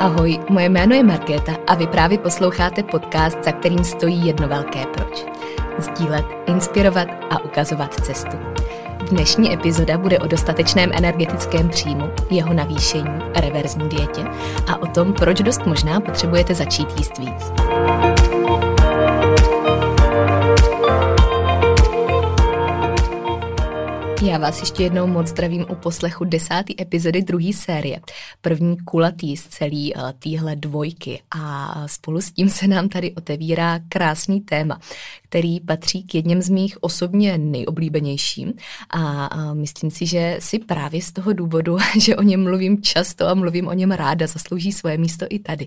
Ahoj, moje jméno je Markéta a vy právě posloucháte podcast, za kterým stojí jedno velké proč. Sdílet, inspirovat a ukazovat cestu. Dnešní epizoda bude o dostatečném energetickém příjmu, jeho navýšení, reverzní dietě a o tom, proč dost možná potřebujete začít jíst víc. Já vás ještě jednou moc zdravím u poslechu desáté epizody druhé série. První kulatý z celý uh, týhle dvojky a spolu s tím se nám tady otevírá krásný téma, který patří k jedním z mých osobně nejoblíbenějším a, myslím si, že si právě z toho důvodu, že o něm mluvím často a mluvím o něm ráda, zaslouží svoje místo i tady.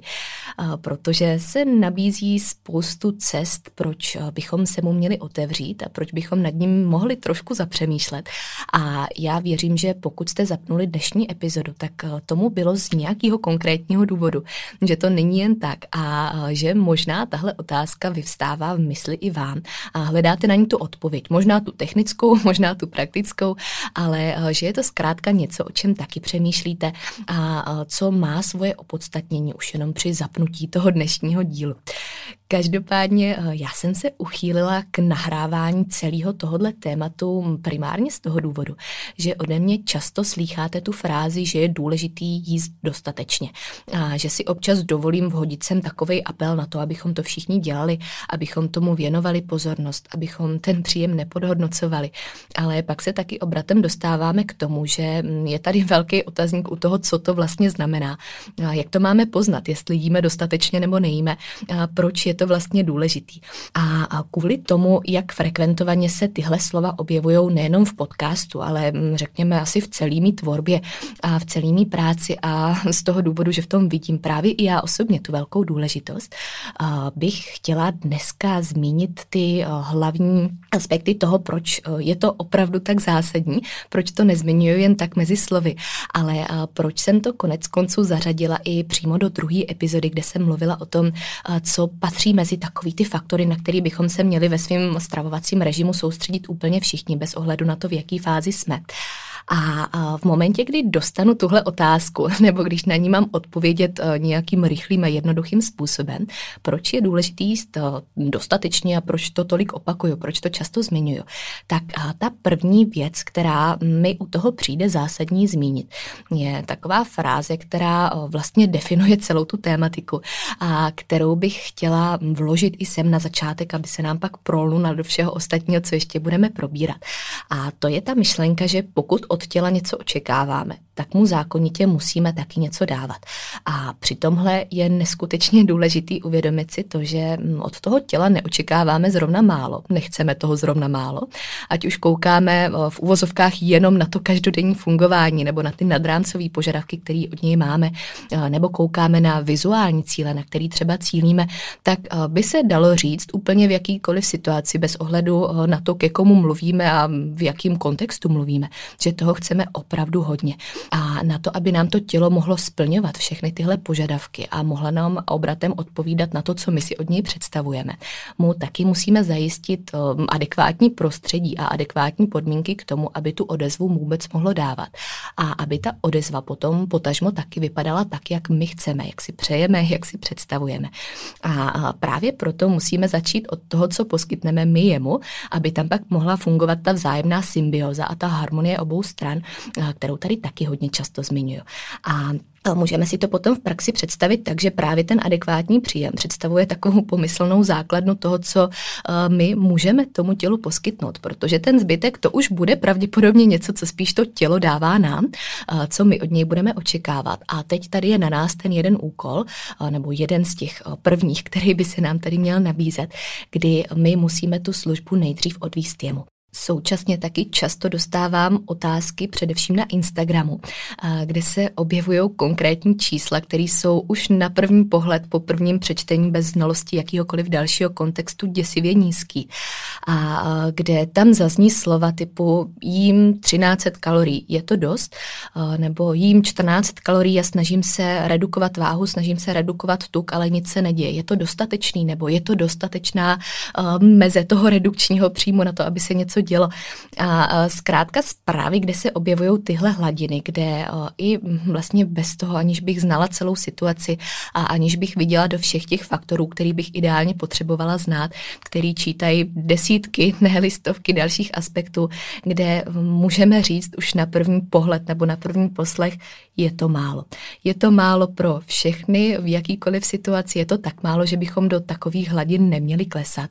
Protože se nabízí spoustu cest, proč bychom se mu měli otevřít a proč bychom nad ním mohli trošku zapřemýšlet. A já věřím, že pokud jste zapnuli dnešní epizodu, tak tomu bylo z nějakého konkrétního důvodu, že to není jen tak a že možná tahle otázka vyvstává v mysli i vám a hledáte na ní tu odpověď. Možná tu technickou, možná tu praktickou, ale že je to zkrátka něco, o čem taky přemýšlíte a co má svoje opodstatnění už jenom při zapnutí toho dnešního dílu. Každopádně eh, já jsem se uchýlila k nahrávání celého tohohle tématu primárně z toho důvodu, že ode mě často slýcháte tu frázi, že je důležitý jíst dostatečně. A že si občas dovolím vhodit sem takový apel na to, abychom to všichni dělali, abychom tomu věnovali pozornost, abychom ten příjem nepodhodnocovali. Ale pak se taky obratem dostáváme k tomu, že mm, je tady velký otazník u toho, co to vlastně znamená. A jak to máme poznat, jestli jíme dostatečně nebo nejíme, a proč je to to vlastně důležitý. A kvůli tomu, jak frekventovaně se tyhle slova objevují nejenom v podcastu, ale mm, řekněme asi v celé mý tvorbě a v celé mý práci a z toho důvodu, že v tom vidím právě i já osobně tu velkou důležitost, bych chtěla dneska zmínit ty hlavní aspekty toho, proč je to opravdu tak zásadní, proč to nezmiňuji jen tak mezi slovy, ale proč jsem to konec konců zařadila i přímo do druhé epizody, kde jsem mluvila o tom, co patří mezi takový ty faktory, na který bychom se měli ve svém stravovacím režimu soustředit úplně všichni, bez ohledu na to, v jaký fázi jsme. A v momentě, kdy dostanu tuhle otázku, nebo když na ní mám odpovědět e, nějakým rychlým a jednoduchým způsobem, proč je důležitý jíst e, dostatečně a proč to tolik opakuju, proč to často zmiňuju, tak ta první věc, která mi u toho přijde zásadní zmínit, je taková fráze, která vlastně definuje celou tu tématiku a kterou bych chtěla vložit i sem na začátek, aby se nám pak prolnula do všeho ostatního, co ještě budeme probírat. A to je ta myšlenka, že pokud od těla něco očekáváme, tak mu zákonitě musíme taky něco dávat. A při tomhle je neskutečně důležitý uvědomit si to, že mm, od toho těla neočekáváme zrovna málo, nechceme toho zrovna málo, ať už koukáme v uvozovkách jenom na to každodenní fungování nebo na ty nadrámcové požadavky, které od něj máme, nebo koukáme na vizuální cíle, na který třeba cílíme, tak by se dalo říct úplně v jakýkoliv situaci bez ohledu na to, ke komu mluvíme a v jakém kontextu mluvíme, že toho chceme opravdu hodně. A na to, aby nám to tělo mohlo splňovat všechny tyhle požadavky a mohla nám obratem odpovídat na to, co my si od něj představujeme, mu taky musíme zajistit um, adekvátní prostředí a adekvátní podmínky k tomu, aby tu odezvu vůbec mohlo dávat. A aby ta odezva potom potažmo taky vypadala tak, jak my chceme, jak si přejeme, jak si představujeme. A právě proto musíme začít od toho, co poskytneme my jemu, aby tam pak mohla fungovat ta vzájemná symbioza a ta harmonie obou stran, kterou tady taky hodně často zmiňuju. A Můžeme si to potom v praxi představit tak, že právě ten adekvátní příjem představuje takovou pomyslnou základnu toho, co my můžeme tomu tělu poskytnout, protože ten zbytek to už bude pravděpodobně něco, co spíš to tělo dává nám, co my od něj budeme očekávat. A teď tady je na nás ten jeden úkol, nebo jeden z těch prvních, který by se nám tady měl nabízet, kdy my musíme tu službu nejdřív odvíst jemu. Současně taky často dostávám otázky, především na Instagramu, kde se objevují konkrétní čísla, které jsou už na první pohled, po prvním přečtení bez znalosti jakýhokoliv dalšího kontextu děsivě nízký. A kde tam zazní slova typu jím 13 kalorií, je to dost? Nebo jím 14 kalorií a snažím se redukovat váhu, snažím se redukovat tuk, ale nic se neděje. Je to dostatečný? Nebo je to dostatečná meze toho redukčního příjmu na to, aby se něco dělo. A zkrátka zprávy, kde se objevují tyhle hladiny, kde i vlastně bez toho, aniž bych znala celou situaci a aniž bych viděla do všech těch faktorů, který bych ideálně potřebovala znát, který čítají desítky, ne listovky dalších aspektů, kde můžeme říct už na první pohled nebo na první poslech, je to málo. Je to málo pro všechny v jakýkoliv situaci, je to tak málo, že bychom do takových hladin neměli klesat.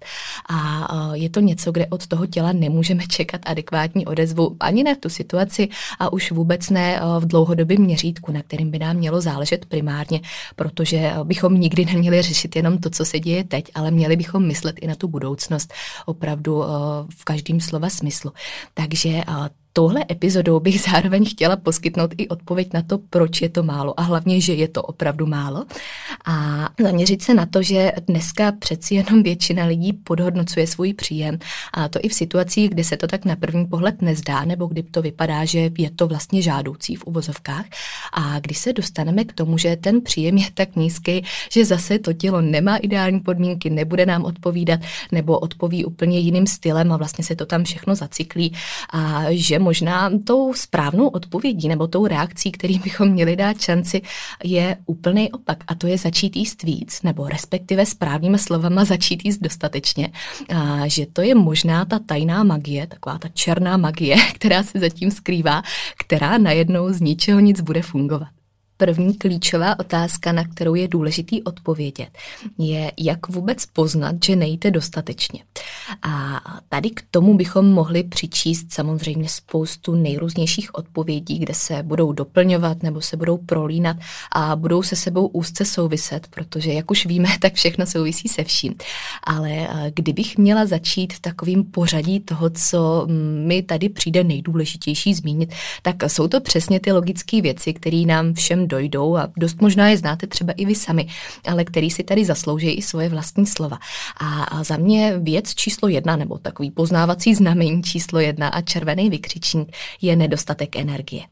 A je to něco, kde od toho těla nemůžeme čekat adekvátní odezvu ani na tu situaci a už vůbec ne v dlouhodobém měřítku, na kterým by nám mělo záležet primárně, protože bychom nikdy neměli řešit jenom to, co se děje teď, ale měli bychom myslet i na tu budoucnost opravdu v každém slova smyslu. Takže touhle epizodou bych zároveň chtěla poskytnout i odpověď na to, proč je to málo a hlavně, že je to opravdu málo. A zaměřit se na to, že dneska přeci jenom většina lidí podhodnocuje svůj příjem a to i v situacích, kdy se to tak na první pohled nezdá nebo kdy to vypadá, že je to vlastně žádoucí v uvozovkách. A když se dostaneme k tomu, že ten příjem je tak nízký, že zase to tělo nemá ideální podmínky, nebude nám odpovídat nebo odpoví úplně jiným stylem a vlastně se to tam všechno zacyklí a že možná tou správnou odpovědí nebo tou reakcí, který bychom měli dát šanci, je úplný opak. A to je začít jíst víc, nebo respektive správnými slovama začít jíst dostatečně. A že to je možná ta tajná magie, taková ta černá magie, která se zatím skrývá, která najednou z ničeho nic bude fungovat. První klíčová otázka, na kterou je důležitý odpovědět, je, jak vůbec poznat, že nejíte dostatečně. A tady k tomu bychom mohli přičíst samozřejmě spoustu nejrůznějších odpovědí, kde se budou doplňovat nebo se budou prolínat a budou se sebou úzce souviset, protože, jak už víme, tak všechno souvisí se vším. Ale kdybych měla začít v takovém pořadí toho, co mi tady přijde nejdůležitější zmínit, tak jsou to přesně ty logické věci, které nám všem dojdou a dost možná je znáte třeba i vy sami, ale který si tady zaslouží i svoje vlastní slova. A za mě věc číslo jedna, nebo takový poznávací znamení číslo jedna a červený vykřičník je nedostatek energie.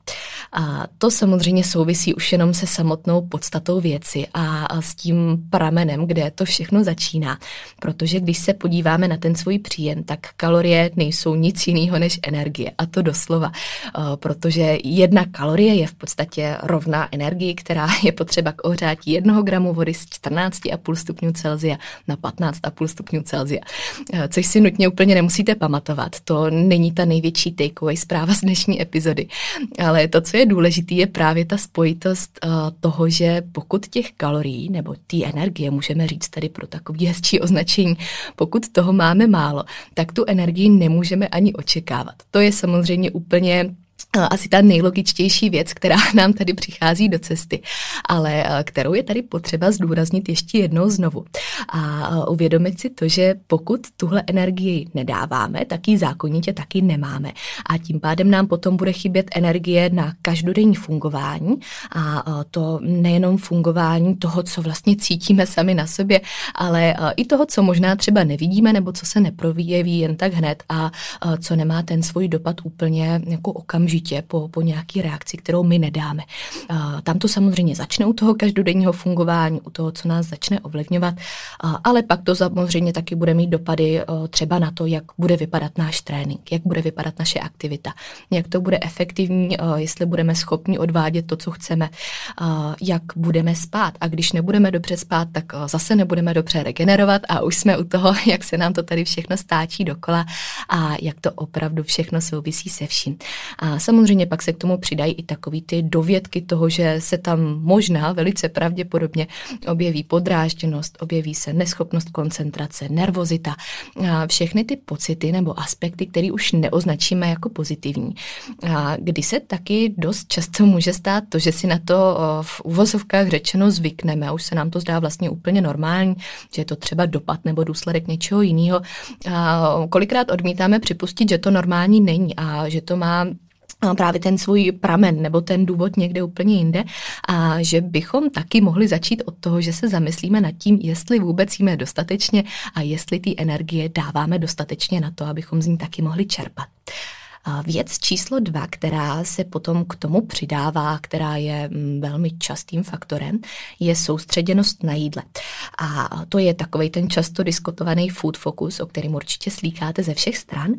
A to samozřejmě souvisí už jenom se samotnou podstatou věci a, s tím pramenem, kde to všechno začíná. Protože když se podíváme na ten svůj příjem, tak kalorie nejsou nic jiného než energie. A to doslova. Protože jedna kalorie je v podstatě rovná energii, která je potřeba k ohřátí jednoho gramu vody z 14,5 stupňů Celzia na 15,5 stupňů Celzia. Což si nutně úplně nemusíte pamatovat. To není ta největší takeaway zpráva z dnešní epizody. Ale to, co je důležité, je právě ta spojitost uh, toho, že pokud těch kalorií nebo té energie, můžeme říct tady pro takový hezčí označení, pokud toho máme málo, tak tu energii nemůžeme ani očekávat. To je samozřejmě úplně asi ta nejlogičtější věc, která nám tady přichází do cesty, ale kterou je tady potřeba zdůraznit ještě jednou znovu. A uvědomit si to, že pokud tuhle energii nedáváme, tak ji zákonitě taky nemáme. A tím pádem nám potom bude chybět energie na každodenní fungování a to nejenom fungování toho, co vlastně cítíme sami na sobě, ale i toho, co možná třeba nevidíme nebo co se neprovíjeví jen tak hned a co nemá ten svůj dopad úplně jako okamžitě okamžitě po, po nějaký reakci, kterou my nedáme. Tam to samozřejmě začne u toho každodenního fungování, u toho, co nás začne ovlivňovat, ale pak to samozřejmě taky bude mít dopady třeba na to, jak bude vypadat náš trénink, jak bude vypadat naše aktivita, jak to bude efektivní, jestli budeme schopni odvádět to, co chceme, jak budeme spát. A když nebudeme dobře spát, tak zase nebudeme dobře regenerovat a už jsme u toho, jak se nám to tady všechno stáčí dokola a jak to opravdu všechno souvisí se vším. A samozřejmě pak se k tomu přidají i takový ty dovědky toho, že se tam možná velice pravděpodobně objeví podrážděnost, objeví se neschopnost koncentrace, nervozita, a všechny ty pocity nebo aspekty, které už neoznačíme jako pozitivní. A kdy se taky dost často může stát to, že si na to v uvozovkách řečeno zvykneme a už se nám to zdá vlastně úplně normální, že je to třeba dopad nebo důsledek něčeho jiného. A kolikrát odmítáme připustit, že to normální není a že to má právě ten svůj pramen nebo ten důvod někde úplně jinde a že bychom taky mohli začít od toho, že se zamyslíme nad tím, jestli vůbec jíme dostatečně a jestli ty energie dáváme dostatečně na to, abychom z ní taky mohli čerpat. Věc číslo dva, která se potom k tomu přidává, která je mm, velmi častým faktorem, je soustředěnost na jídle. A to je takový ten často diskutovaný food focus, o kterým určitě slíkáte ze všech stran,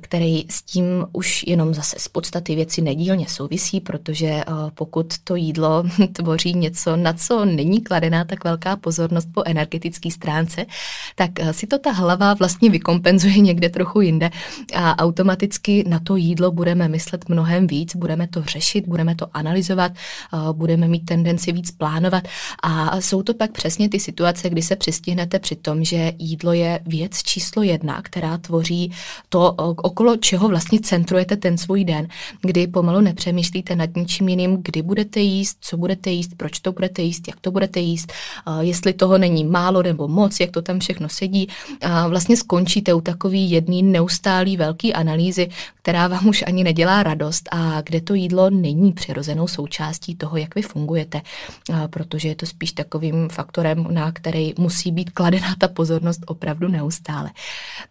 který s tím už jenom zase z podstaty věci nedílně souvisí, protože pokud to jídlo tvoří něco, na co není kladená tak velká pozornost po energetické stránce, tak si to ta hlava vlastně vykompenzuje někde trochu jinde a automaticky na to jídlo budeme myslet mnohem víc, budeme to řešit, budeme to analyzovat, budeme mít tendenci víc plánovat a jsou to pak přesně ty situace, kdy se přistihnete při tom, že jídlo je věc číslo jedna, která tvoří to, okolo čeho vlastně centrujete ten svůj den, kdy pomalu nepřemýšlíte nad ničím jiným, kdy budete jíst, co budete jíst, proč to budete jíst, jak to budete jíst, jestli toho není málo nebo moc, jak to tam všechno sedí. Vlastně skončíte u takový jedný neustálý velký analýzy, která vám už ani nedělá radost a kde to jídlo není přirozenou součástí toho, jak vy fungujete, protože je to spíš takovým faktorem, na který musí být kladená ta pozornost opravdu neustále.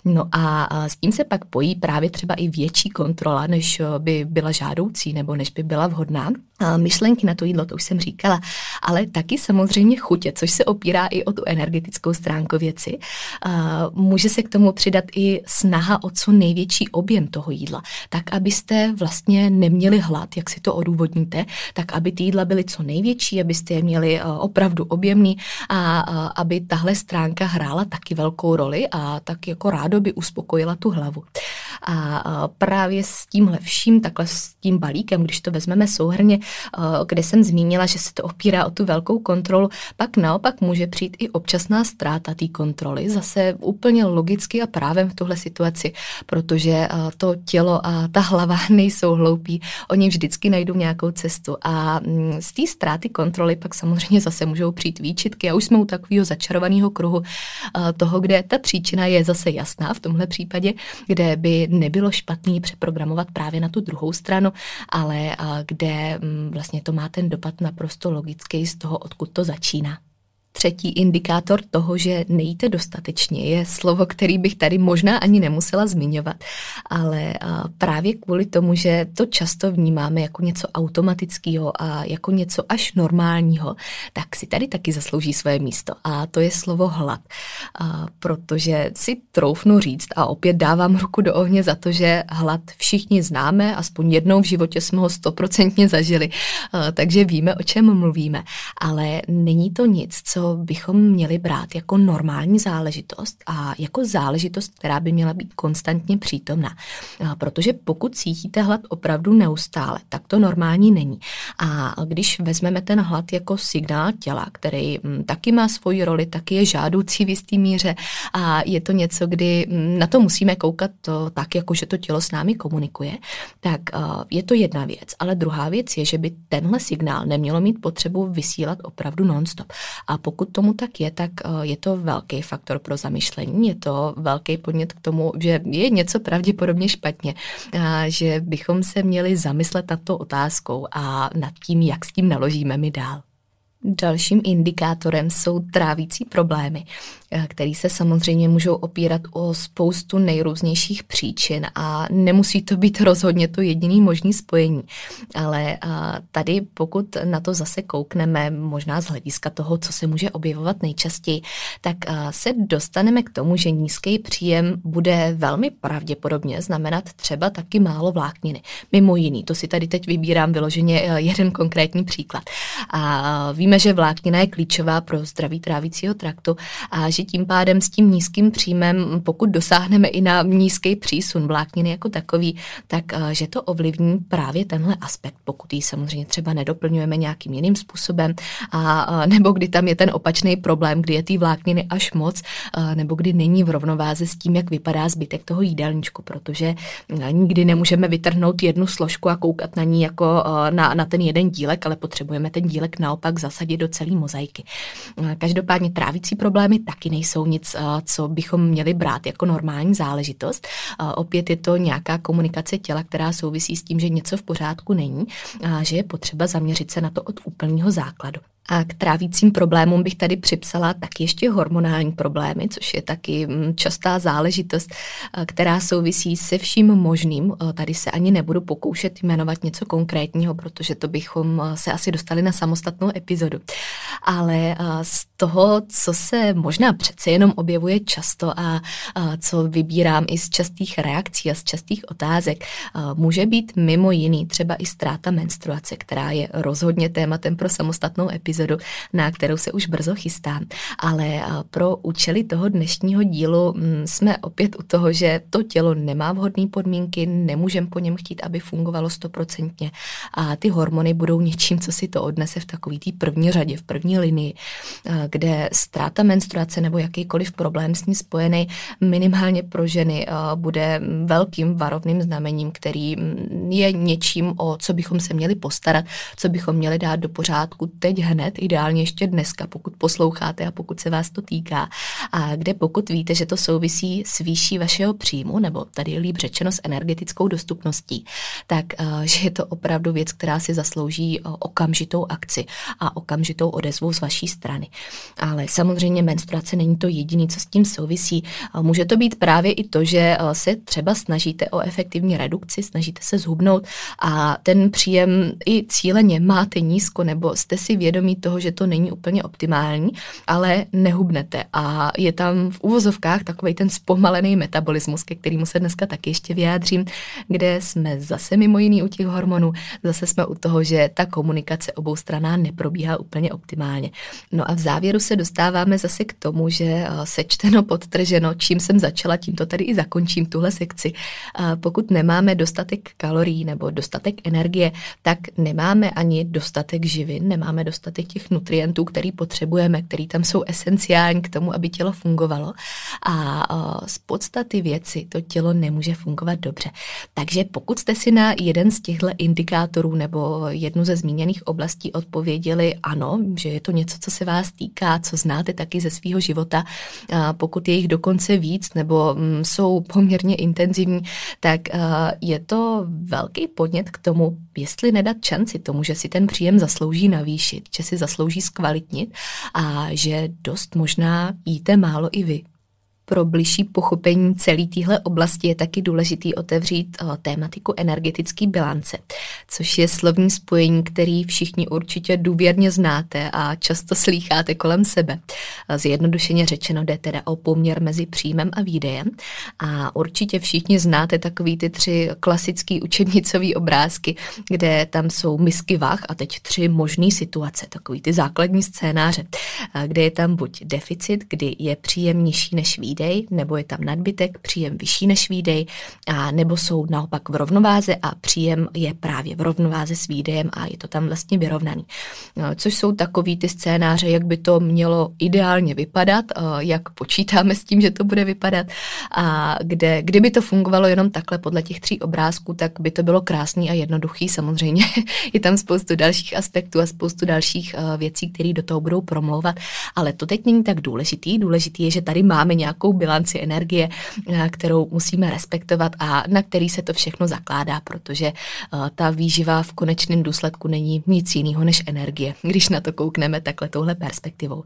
No a s tím se pak pojí právě třeba i větší kontrola, než by byla žádoucí nebo než by byla vhodná myšlenky na to jídlo, to už jsem říkala, ale taky samozřejmě chutě, což se opírá i o tu energetickou stránku věci. Může se k tomu přidat i snaha o co největší objem toho jídla, tak abyste vlastně neměli hlad, jak si to odůvodníte, tak aby ty jídla byly co největší, abyste je měli opravdu objemný a aby tahle stránka hrála taky velkou roli a tak jako rádo by uspokojila tu hlavu. A právě s tímhle vším, takhle s tím balíkem, když to vezmeme souhrně, kde jsem zmínila, že se to opírá o tu velkou kontrolu, pak naopak může přijít i občasná ztráta té kontroly, zase úplně logicky a právem v tuhle situaci, protože to tělo a ta hlava nejsou hloupí, oni vždycky najdou nějakou cestu. A mm, z té ztráty kontroly pak samozřejmě zase můžou přijít výčitky. A už jsme u takového začarovaného kruhu toho, kde ta příčina je zase jasná v tomhle případě, kde by nebylo špatný přeprogramovat právě na tu druhou stranu, ale kde mm, vlastně to má ten dopad naprosto logický z toho, odkud to začíná. Třetí indikátor toho, že nejíte dostatečně, je slovo, který bych tady možná ani nemusela zmiňovat, ale právě kvůli tomu, že to často vnímáme jako něco automatického a jako něco až normálního, tak si tady taky zaslouží své místo. A to je slovo hlad. Protože si troufnu říct a opět dávám ruku do ohně za to, že hlad všichni známe, aspoň jednou v životě jsme ho stoprocentně zažili, takže víme, o čem mluvíme. Ale není to nic, co bychom měli brát jako normální záležitost a jako záležitost, která by měla být konstantně přítomná. Protože pokud cítíte hlad opravdu neustále, tak to normální není. A když vezmeme ten hlad jako signál těla, který mm, taky má svoji roli, taky je žádoucí v jistý míře a je to něco, kdy mm, na to musíme koukat to tak, jako že to tělo s námi komunikuje, tak je to jedna věc. Ale druhá věc je, že by tenhle signál nemělo mít potřebu vysílat opravdu nonstop. A pokud pokud tomu tak je, tak eh, je to velký faktor pro zamyšlení, je to velký podnět k tomu, že je něco pravděpodobně špatně, a že bychom se měli zamyslet nad tou otázkou a nad tím, jak s tím naložíme my dál. Dalším indikátorem jsou trávící problémy, eh, které se samozřejmě můžou opírat o spoustu nejrůznějších příčin a nemusí to být rozhodně to jediný možný spojení. Ale eh, tady, pokud na to zase koukneme, možná z hlediska toho, co se může objevovat nejčastěji, tak eh, se dostaneme k tomu, že nízký příjem bude velmi pravděpodobně znamenat třeba taky málo vlákniny. Mimo jiný, to si tady teď vybírám vyloženě jeden konkrétní příklad. A víme, víme, že vláknina je klíčová pro zdraví trávicího traktu a že tím pádem s tím nízkým příjmem, pokud dosáhneme i na nízký přísun vlákniny jako takový, tak že to ovlivní právě tenhle aspekt, pokud ji samozřejmě třeba nedoplňujeme nějakým jiným způsobem, a, nebo kdy tam je ten opačný problém, kdy je té vlákniny až moc, nebo kdy není v rovnováze s tím, jak vypadá zbytek toho jídelníčku, protože nikdy nemůžeme vytrhnout jednu složku a koukat na ní jako na, na ten jeden dílek, ale potřebujeme ten dílek naopak zasadit do celé mozaiky. Každopádně trávící problémy taky nejsou nic, co bychom měli brát jako normální záležitost. Opět je to nějaká komunikace těla, která souvisí s tím, že něco v pořádku není a že je potřeba zaměřit se na to od úplného základu. A k trávícím problémům bych tady připsala taky ještě hormonální problémy, což je taky mm, častá záležitost, která souvisí se vším možným. Tady se ani nebudu pokoušet jmenovat něco konkrétního, protože to bychom se asi dostali na samostatnou epizodu. Ale z toho, co se možná přece jenom objevuje často a co vybírám i z častých reakcí a z častých otázek, může být mimo jiný třeba i ztráta menstruace, která je rozhodně tématem pro samostatnou epizodu epizodu, na kterou se už brzo chystám. Ale eh, pro účely toho dnešního dílu mm, jsme opět u toho, že to tělo nemá vhodné podmínky, nemůžeme po něm chtít, aby fungovalo stoprocentně a ty hormony budou něčím, co si to odnese v takový té první řadě, v první linii, eh, kde ztráta menstruace nebo jakýkoliv problém s ní spojený minimálně pro ženy eh, bude velkým varovným znamením, který mm, je něčím, o co bychom se měli postarat, co bychom měli dát do pořádku teď hned hned, ideálně ještě dneska, pokud posloucháte a pokud se vás to týká. A kde pokud víte, že to souvisí s výší vašeho příjmu, nebo tady je líp řečeno s energetickou dostupností, tak uh, že je to opravdu věc, která si zaslouží uh, okamžitou akci a okamžitou odezvu z vaší strany. Ale samozřejmě menstruace není to jediné, co s tím souvisí. Může to být právě i to, že se třeba snažíte o efektivní redukci, snažíte se zhubnout a ten příjem i cíleně máte nízko, nebo jste si vědomí vědomí toho, že to není úplně optimální, ale nehubnete. A je tam v uvozovkách takový ten zpomalený metabolismus, ke kterému se dneska taky ještě vyjádřím, kde jsme zase mimo jiný u těch hormonů, zase jsme u toho, že ta komunikace obou straná neprobíhá úplně optimálně. No a v závěru se dostáváme zase k tomu, že eh, sečteno, podtrženo, čím jsem začala, tím to tady i zakončím tuhle sekci. Pokud nemáme dostatek kalorií nebo dostatek energie, tak nemáme ani dostatek živin, nemáme dostatek dostatek těch nutrientů, který potřebujeme, který tam jsou esenciální k tomu, aby tělo fungovalo. A z podstaty věci to tělo nemůže fungovat dobře. Takže pokud jste si na jeden z těchto indikátorů nebo jednu ze zmíněných oblastí odpověděli ano, že je to něco, co se vás týká, co znáte taky ze svého života, pokud je jich dokonce víc nebo mm, jsou poměrně intenzivní, tak je to velký podnět k tomu, jestli nedat šanci tomu, že si ten příjem zaslouží navýšit, že si si zaslouží zkvalitnit a že dost možná jíte málo i vy. Pro bližší pochopení celé téhle oblasti je taky důležitý otevřít eh, tématiku energetické bilance, což je slovní spojení, který všichni určitě důvěrně znáte a často slýcháte kolem sebe. Zjednodušeně řečeno jde teda o poměr mezi příjmem a výdejem a určitě všichni znáte takový ty tři klasický učebnicový obrázky, kde tam jsou misky vah a teď tři možné situace, takový ty základní scénáře, kde je tam buď deficit, kdy je příjem nižší než výdej, výdej, nebo je tam nadbytek, příjem vyšší než výdej, a nebo jsou naopak v rovnováze a příjem je právě v rovnováze s výdejem a je to tam vlastně vyrovnaný. No, což jsou takový ty scénáře, jak by to mělo ideálně vypadat, jak počítáme s tím, že to bude vypadat a kde, kdyby to fungovalo jenom takhle podle těch tří obrázků, tak by to bylo krásný a jednoduchý. Samozřejmě je tam spoustu dalších aspektů a spoustu dalších věcí, které do toho budou promlouvat, ale to teď není tak důležitý. Důležitý je, že tady máme nějakou bilanci energie, eh, kterou musíme respektovat a na který se to všechno zakládá, protože eh, ta výživa v konečném důsledku není nic jiného než energie, když na to koukneme takhle touhle perspektivou.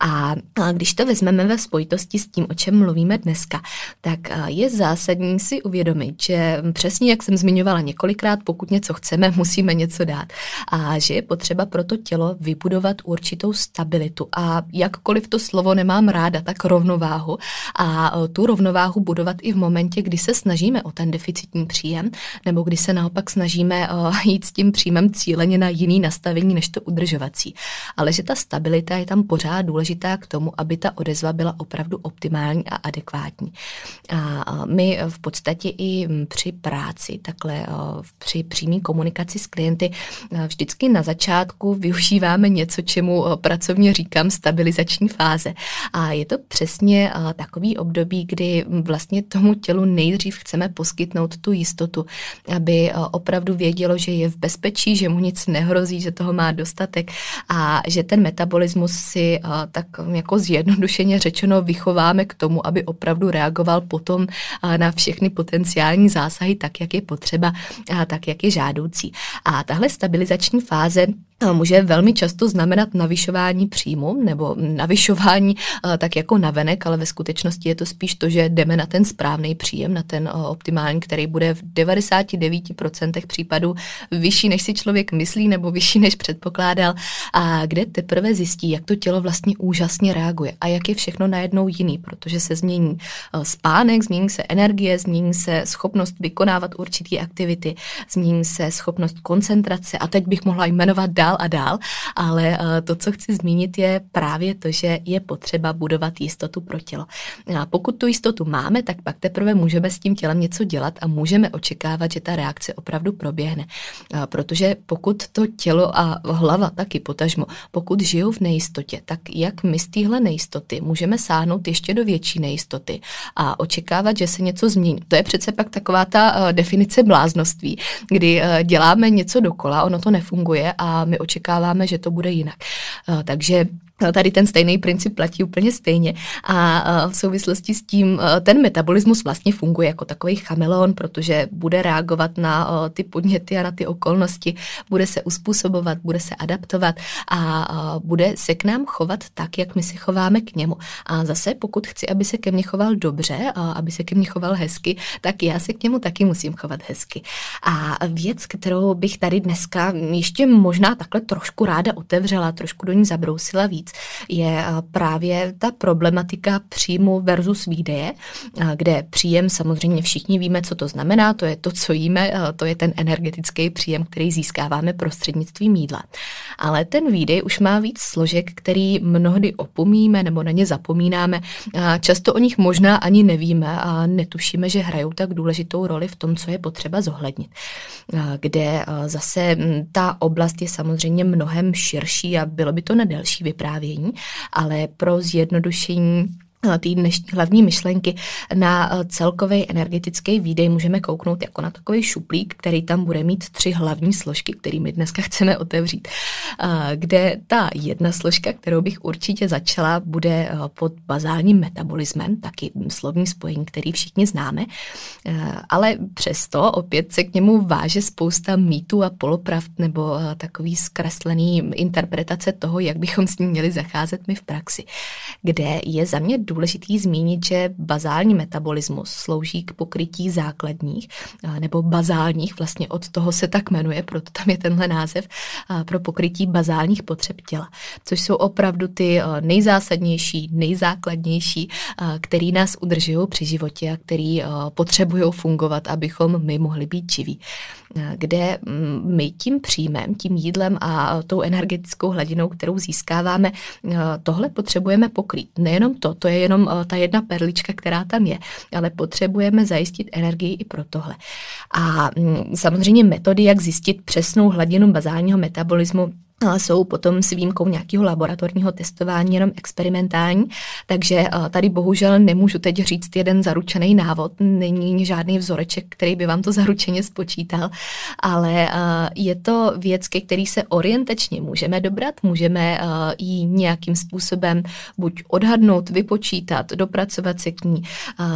A když to vezmeme ve spojitosti s tím, o čem mluvíme dneska, tak eh, je zásadní si uvědomit, že přesně jak jsem zmiňovala několikrát, pokud něco chceme, musíme něco dát. A že je potřeba pro to tělo vybudovat určitou stabilitu. A jakkoliv to slovo nemám ráda, tak rovnováhu, a tu rovnováhu budovat i v momentě, kdy se snažíme o ten deficitní příjem, nebo kdy se naopak snažíme jít s tím příjmem cíleně na jiný nastavení než to udržovací. Ale že ta stabilita je tam pořád důležitá k tomu, aby ta odezva byla opravdu optimální a adekvátní. A my v podstatě i při práci, takhle při přímé komunikaci s klienty, vždycky na začátku využíváme něco, čemu pracovně říkám stabilizační fáze. A je to přesně takový období, kdy vlastně tomu tělu nejdřív chceme poskytnout tu jistotu, aby opravdu vědělo, že je v bezpečí, že mu nic nehrozí, že toho má dostatek a že ten metabolismus si tak jako zjednodušeně řečeno vychováme k tomu, aby opravdu reagoval potom na všechny potenciální zásahy tak, jak je potřeba, tak, jak je žádoucí. A tahle stabilizační fáze může velmi často znamenat navyšování příjmu nebo navyšování tak jako navenek, ale ve skutečnosti je to spíš to, že jdeme na ten správný příjem, na ten optimální, který bude v 99% případů vyšší, než si člověk myslí nebo vyšší, než předpokládal a kde teprve zjistí, jak to tělo vlastně úžasně reaguje a jak je všechno najednou jiný, protože se změní spánek, změní se energie, změní se schopnost vykonávat určité aktivity, změní se schopnost koncentrace a teď bych mohla jmenovat dál a dál, ale to, co chci zmínit, je právě to, že je potřeba budovat jistotu pro tělo. A pokud tu jistotu máme, tak pak teprve můžeme s tím tělem něco dělat a můžeme očekávat, že ta reakce opravdu proběhne. A protože pokud to tělo a hlava taky potažmo, pokud žijou v nejistotě, tak jak my z téhle nejistoty můžeme sáhnout ještě do větší nejistoty a očekávat, že se něco změní. To je přece pak taková ta uh, definice bláznoství, kdy uh, děláme něco dokola, ono to nefunguje a my očekáváme, že to bude jinak. Eh, takže Tady ten stejný princip platí úplně stejně a v souvislosti s tím ten metabolismus vlastně funguje jako takový chameleon, protože bude reagovat na ty podněty a na ty okolnosti, bude se uspůsobovat, bude se adaptovat a bude se k nám chovat tak, jak my se chováme k němu. A zase, pokud chci, aby se ke mně choval dobře, aby se ke mně choval hezky, tak já se k němu taky musím chovat hezky. A věc, kterou bych tady dneska ještě možná takhle trošku ráda otevřela, trošku do ní zabrousila víc, je eh, právě ta problematika příjmu versus výdeje, eh, kde příjem samozřejmě všichni víme, co to znamená, to je to, co jíme, eh, to je ten energetický příjem, který získáváme prostřednictvím jídla. Ale ten výdej už má víc složek, který mnohdy opomíme nebo na ně zapomínáme. Často o nich možná ani nevíme a netušíme, že hrajou tak důležitou roli v tom, co je potřeba zohlednit. Kde zase hm, ta oblast je samozřejmě mnohem širší a bylo by to na delší vyprávění, ale pro zjednodušení té dnešní hlavní myšlenky na eh, celkový energetický výdej můžeme kouknout jako na takový šuplík, který tam bude mít tři hlavní složky, kterými dneska chceme otevřít. Eh, kde ta jedna složka, kterou bych určitě začala, bude eh, pod bazálním metabolismem, taky slovní spojení, který všichni známe, ale přesto opět se k němu váže spousta mýtů a polopravd nebo takový zkreslený interpretace toho, jak bychom s ním měli zacházet my v praxi, kde je za mě důležitý zmínit, že bazální metabolismus slouží k pokrytí základních nebo bazálních, vlastně od toho se tak jmenuje, proto tam je tenhle název, pro pokrytí bazálních potřeb těla, což jsou opravdu ty nejzásadnější, nejzákladnější, který nás udržují při životě a který potřebují fungovat, abychom my mohli být živí kde mm, my tím příjmem, tím jídlem a tou energetickou hladinou, kterou získáváme, tohle potřebujeme pokrýt. Nejenom to, to je jenom ta jedna perlička, která tam je, ale potřebujeme zajistit energii i pro tohle. A mm, samozřejmě metody, jak zjistit přesnou hladinu bazálního metabolismu, jsou potom s výjimkou nějakého laboratorního testování jenom experimentální, takže tady bohužel nemůžu teď říct jeden zaručený návod, není žádný vzoreček, který by vám to zaručeně spočítal, ale je to věc, ke který se orientačně můžeme dobrat, můžeme ji nějakým způsobem buď odhadnout, vypočítat, dopracovat se k ní,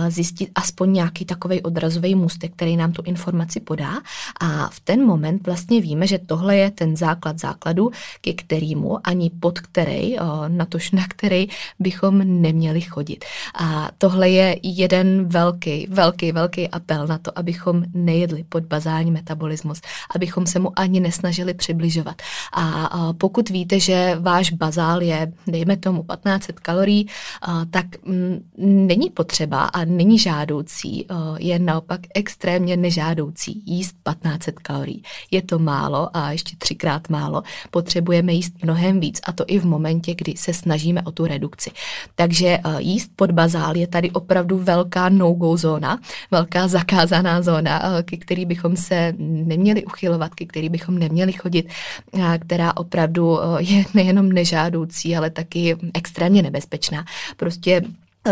zjistit aspoň nějaký takový odrazový můstek, který nám tu informaci podá. A v ten moment vlastně víme, že tohle je ten základ základu, ke kterému ani pod který, natož na který bychom neměli chodit. A tohle je jeden velký, velký, velký apel na to, abychom nejedli pod bazální metabolismus, abychom se mu ani nesnažili přibližovat. A pokud víte, že váš bazál je, dejme tomu, 1500 kalorií, tak mm, není potřeba a není žádoucí, je naopak extrémně nežádoucí jíst 1500 kalorií. Je to málo a ještě třikrát málo. Potřebujeme jíst mnohem víc a to i v momentě, kdy se snažíme o tu redukci. Takže jíst pod bazál je tady opravdu velká no-go zóna, velká zakázaná zóna, ke který bychom se neměli uchylovat, ke který bychom neměli chodit, která opravdu je nejenom nežádoucí, ale taky extrémně nebezpečná. Prostě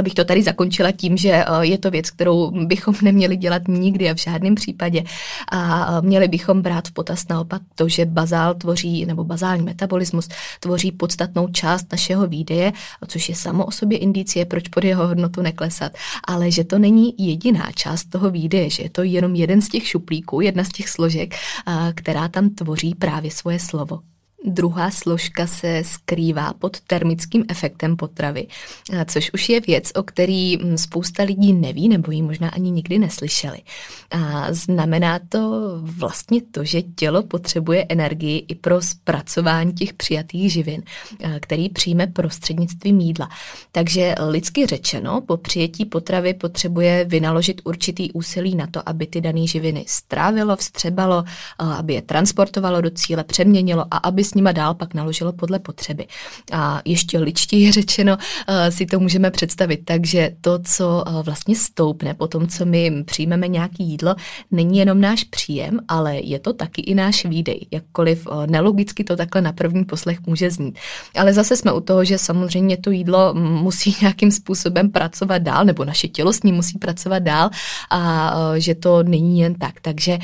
bych to tady zakončila tím, že eh, je to věc, kterou bychom neměli dělat nikdy a v žádném případě. A eh, měli bychom brát v potaz naopak to, že bazál tvoří, nebo bazální metabolismus tvoří podstatnou část našeho výdeje, což je samo o sobě indicie, proč pod jeho hodnotu neklesat. Ale že to není jediná část toho výdeje, že je to jenom jeden z těch šuplíků, jedna z těch složek, eh, která tam tvoří právě svoje slovo. Druhá složka se skrývá pod termickým efektem potravy, což už je věc, o který hm, spousta lidí neví nebo ji možná ani nikdy neslyšeli. A znamená to vlastně to, že tělo potřebuje energii i pro zpracování těch přijatých živin, který přijme prostřednictvím jídla. Takže lidsky řečeno, po přijetí potravy potřebuje vynaložit určitý úsilí na to, aby ty dané živiny strávilo, vstřebalo, aby je transportovalo do cíle, přeměnilo a aby nima dál pak naložilo podle potřeby. A ještě ličtěji řečeno eh, si to můžeme představit tak, že to, co eh, vlastně stoupne po tom, co my přijmeme nějaký jídlo, není jenom náš příjem, ale je to taky i náš výdej. Jakkoliv eh, nelogicky to takhle na první poslech může znít. Ale zase jsme u toho, že samozřejmě to jídlo musí nějakým způsobem pracovat dál, nebo naše tělo s ním musí pracovat dál a že to není jen tak. Takže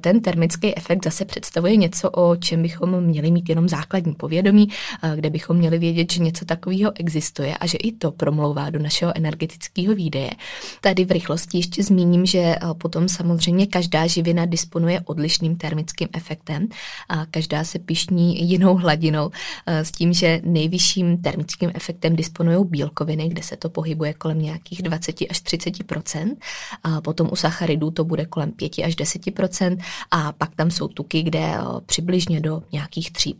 ten termický efekt zase představuje něco, o čem bychom měli mít jenom základní povědomí, eh, kde bychom měli vědět, že něco takového existuje a že i to promlouvá do našeho energetického výdeje. Tady v rychlosti ještě zmíním, že eh, potom samozřejmě každá živina disponuje odlišným termickým efektem a každá se pišní jinou hladinou eh, s tím, že nejvyšším termickým efektem disponují bílkoviny, kde se to pohybuje kolem nějakých 20 až 30 a potom u sacharidů to bude kolem 5 až 10% a pak tam jsou tuky, kde přibližně do nějakých 3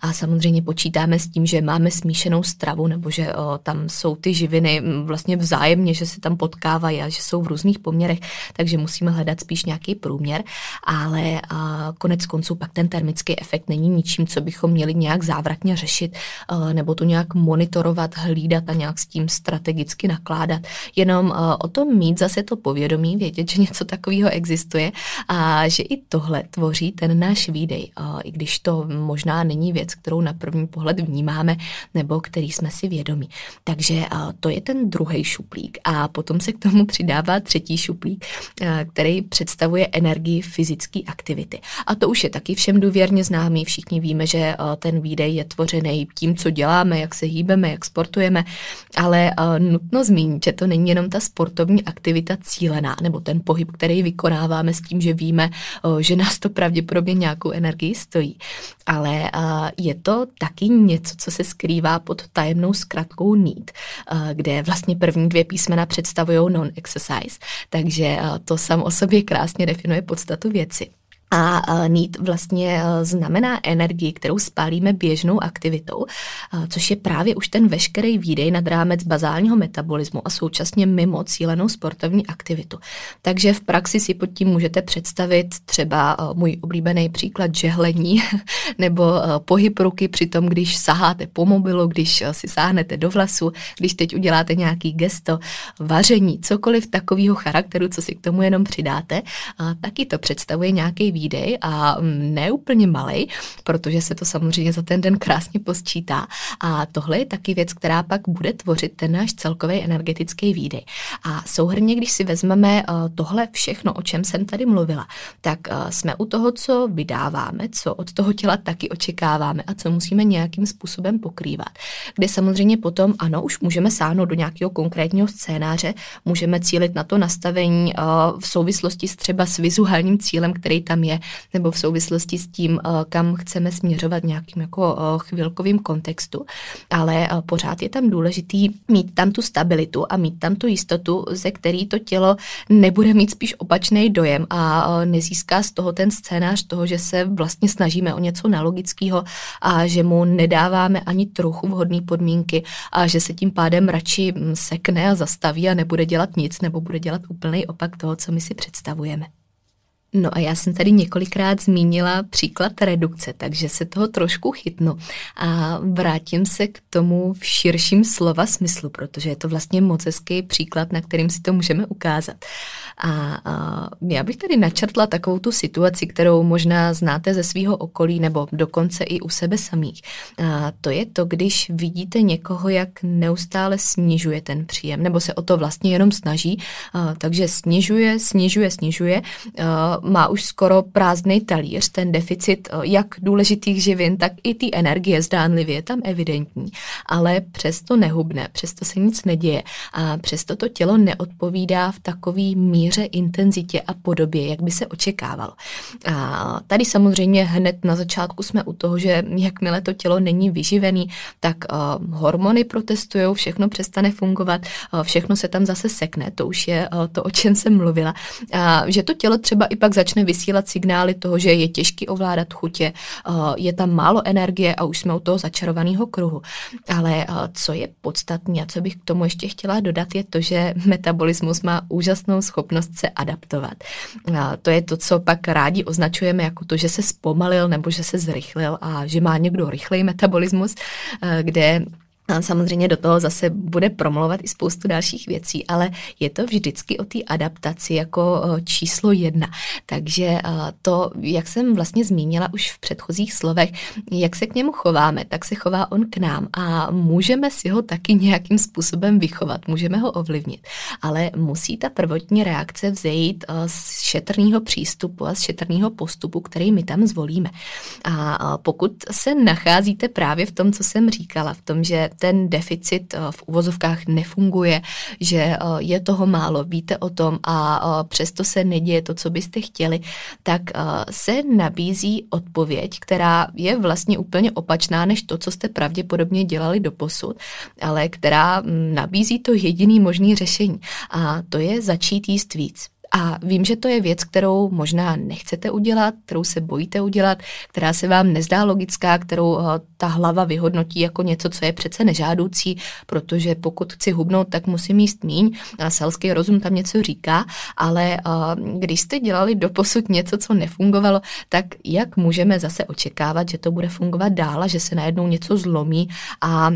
a samozřejmě počítáme s tím, že máme smíšenou stravu nebo že o, tam jsou ty živiny vlastně vzájemně, že se tam potkávají a že jsou v různých poměrech, takže musíme hledat spíš nějaký průměr, ale a, konec konců pak ten termický efekt není ničím, co bychom měli nějak závratně řešit a, nebo to nějak monitorovat, hlídat a nějak s tím strategicky nakládat. Jenom a, o tom mít zase to povědomí, vědět, že něco takového existuje a že i tohle tvoří ten náš výdej, a, i když to možná není věc, kterou na první pohled vnímáme nebo který jsme si vědomí. Takže to je ten druhý šuplík a potom se k tomu přidává třetí šuplík, který představuje energii fyzické aktivity. A to už je taky všem důvěrně známý. Všichni víme, že ten výdej je tvořený tím, co děláme, jak se hýbeme, jak sportujeme, ale nutno zmínit, že to není jenom ta sportovní aktivita cílená, nebo ten pohyb, který vykonáváme s tím, že víme, že nás to pravděpodobně nějakou energii stojí. Ale je to taky něco, co se skrývá pod tajemnou zkratkou NEAT, kde vlastně první dvě písmena představují non-exercise, takže to sam o sobě krásně definuje podstatu věci. A nít vlastně znamená energii, kterou spálíme běžnou aktivitou, což je právě už ten veškerý výdej nad rámec bazálního metabolismu a současně mimo cílenou sportovní aktivitu. Takže v praxi si pod tím můžete představit třeba můj oblíbený příklad žehlení nebo pohyb ruky při tom, když saháte po mobilu, když si sáhnete do vlasu, když teď uděláte nějaký gesto, vaření, cokoliv takového charakteru, co si k tomu jenom přidáte, taky to představuje nějaký výdej výdej a ne úplně malý, protože se to samozřejmě za ten den krásně posčítá. A tohle je taky věc, která pak bude tvořit ten náš celkový energetický výdej. A souhrně, když si vezmeme eh, tohle všechno, o čem jsem tady mluvila, tak eh, jsme u toho, co vydáváme, co od toho těla taky očekáváme a co musíme nějakým způsobem pokrývat. Kde samozřejmě potom, ano, už můžeme sáhnout do nějakého konkrétního scénáře, můžeme cílit na to nastavení eh, v souvislosti s třeba s vizuálním cílem, který tam je, je, nebo v souvislosti s tím, kam chceme směřovat nějakým jako chvilkovým kontextu, ale pořád je tam důležitý mít tam tu stabilitu a mít tam tu jistotu, ze který to tělo nebude mít spíš opačný dojem a nezíská z toho ten scénář toho, že se vlastně snažíme o něco nelogického a že mu nedáváme ani trochu vhodné podmínky a že se tím pádem radši mm, sekne a zastaví a nebude dělat nic nebo bude dělat úplný opak toho, co my si představujeme. No a já jsem tady několikrát zmínila příklad redukce, takže se toho trošku chytnu a vrátím se k tomu v širším slova smyslu, protože je to vlastně moc hezký příklad, na kterým si to můžeme ukázat. A, a já bych tady načrtla takovou tu situaci, kterou možná znáte ze svého okolí nebo dokonce i u sebe samých. A to je to, když vidíte někoho, jak neustále snižuje ten příjem, nebo se o to vlastně jenom snaží, a, takže snižuje, snižuje, snižuje, a, má už skoro prázdný talíř, ten deficit jak důležitých živin, tak i ty energie zdánlivě je tam evidentní, ale přesto nehubne, přesto se nic neděje. A přesto to tělo neodpovídá v takový míře, intenzitě a podobě, jak by se očekávalo. A tady samozřejmě hned na začátku jsme u toho, že jakmile to tělo není vyživený, tak uh, hormony protestují, všechno přestane fungovat, uh, všechno se tam zase sekne, to už je uh, to, o čem jsem mluvila. A že to tělo třeba i pak začne vysílat signály toho, že je těžký ovládat chutě, je tam málo energie a už jsme u toho začarovaného kruhu. Ale co je podstatné a co bych k tomu ještě chtěla dodat, je to, že metabolismus má úžasnou schopnost se adaptovat. A to je to, co pak rádi označujeme jako to, že se zpomalil nebo že se zrychlil a že má někdo rychlej metabolismus, kde a samozřejmě do toho zase bude promluvat i spoustu dalších věcí, ale je to vždycky o té adaptaci jako číslo jedna. Takže to, jak jsem vlastně zmínila už v předchozích slovech, jak se k němu chováme, tak se chová on k nám a můžeme si ho taky nějakým způsobem vychovat, můžeme ho ovlivnit, ale musí ta prvotní reakce vzejít z šetrného přístupu a z šetrného postupu, který my tam zvolíme. A pokud se nacházíte právě v tom, co jsem říkala, v tom, že ten deficit eh, v uvozovkách nefunguje, že eh, je toho málo, víte o tom a eh, přesto se neděje to, co byste chtěli, tak se nabízí odpověď, která je vlastně úplně opačná než to, co jste pravděpodobně dělali do posud, ale která mm, nabízí to jediný možný řešení a to je začít jíst víc. A vím, že to je věc, kterou možná nechcete udělat, kterou se bojíte udělat, která se vám nezdá logická, kterou eh, ta hlava vyhodnotí jako něco, co je přece nežádoucí, protože pokud chci hubnout, tak musím jíst míň. A selský rozum tam něco říká, ale eh, když jste dělali doposud něco, co nefungovalo, tak jak můžeme zase očekávat, že to bude fungovat dál a že se najednou něco zlomí a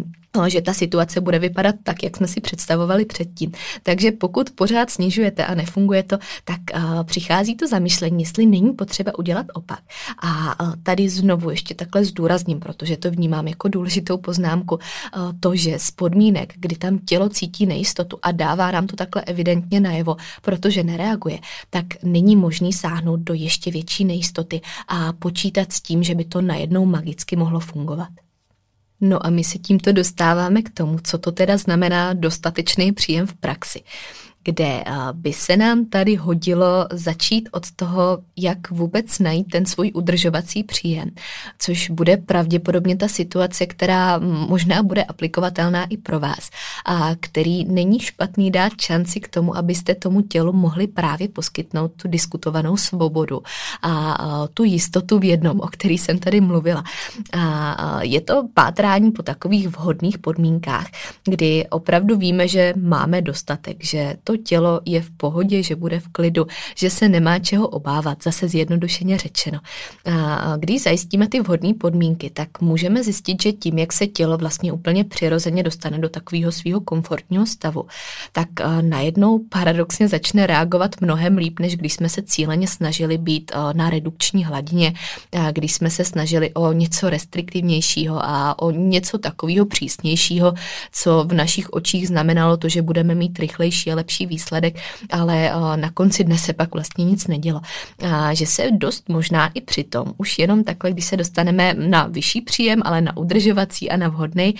že ta situace bude vypadat tak, jak jsme si představovali předtím. Takže pokud pořád snižujete a nefunguje to, tak uh, přichází to zamyšlení, jestli není potřeba udělat opak. A uh, tady znovu ještě takhle zdůrazním, protože to vnímám jako důležitou poznámku, uh, to, že z podmínek, kdy tam tělo cítí nejistotu a dává nám to takhle evidentně najevo, protože nereaguje, tak není možný sáhnout do ještě větší nejistoty a počítat s tím, že by to najednou magicky mohlo fungovat. No a my se tímto dostáváme k tomu, co to teda znamená dostatečný příjem v praxi kde by se nám tady hodilo začít od toho, jak vůbec najít ten svůj udržovací příjem, což bude pravděpodobně ta situace, která možná bude aplikovatelná i pro vás a který není špatný dát šanci k tomu, abyste tomu tělu mohli právě poskytnout tu diskutovanou svobodu a tu jistotu v jednom, o který jsem tady mluvila. A je to pátrání po takových vhodných podmínkách, kdy opravdu víme, že máme dostatek, že to tělo je v pohodě, že bude v klidu, že se nemá čeho obávat, zase zjednodušeně řečeno. A když zajistíme ty vhodné podmínky, tak můžeme zjistit, že tím, jak se tělo vlastně úplně přirozeně dostane do takového svého komfortního stavu, tak najednou paradoxně začne reagovat mnohem líp, než když jsme se cíleně snažili být na redukční hladině, když jsme se snažili o něco restriktivnějšího a o něco takového přísnějšího, co v našich očích znamenalo to, že budeme mít rychlejší a lepší výsledek, ale na konci dne se pak vlastně nic nedělo. A že se dost možná i přitom, už jenom takhle, když se dostaneme na vyšší příjem, ale na udržovací a na vhodný,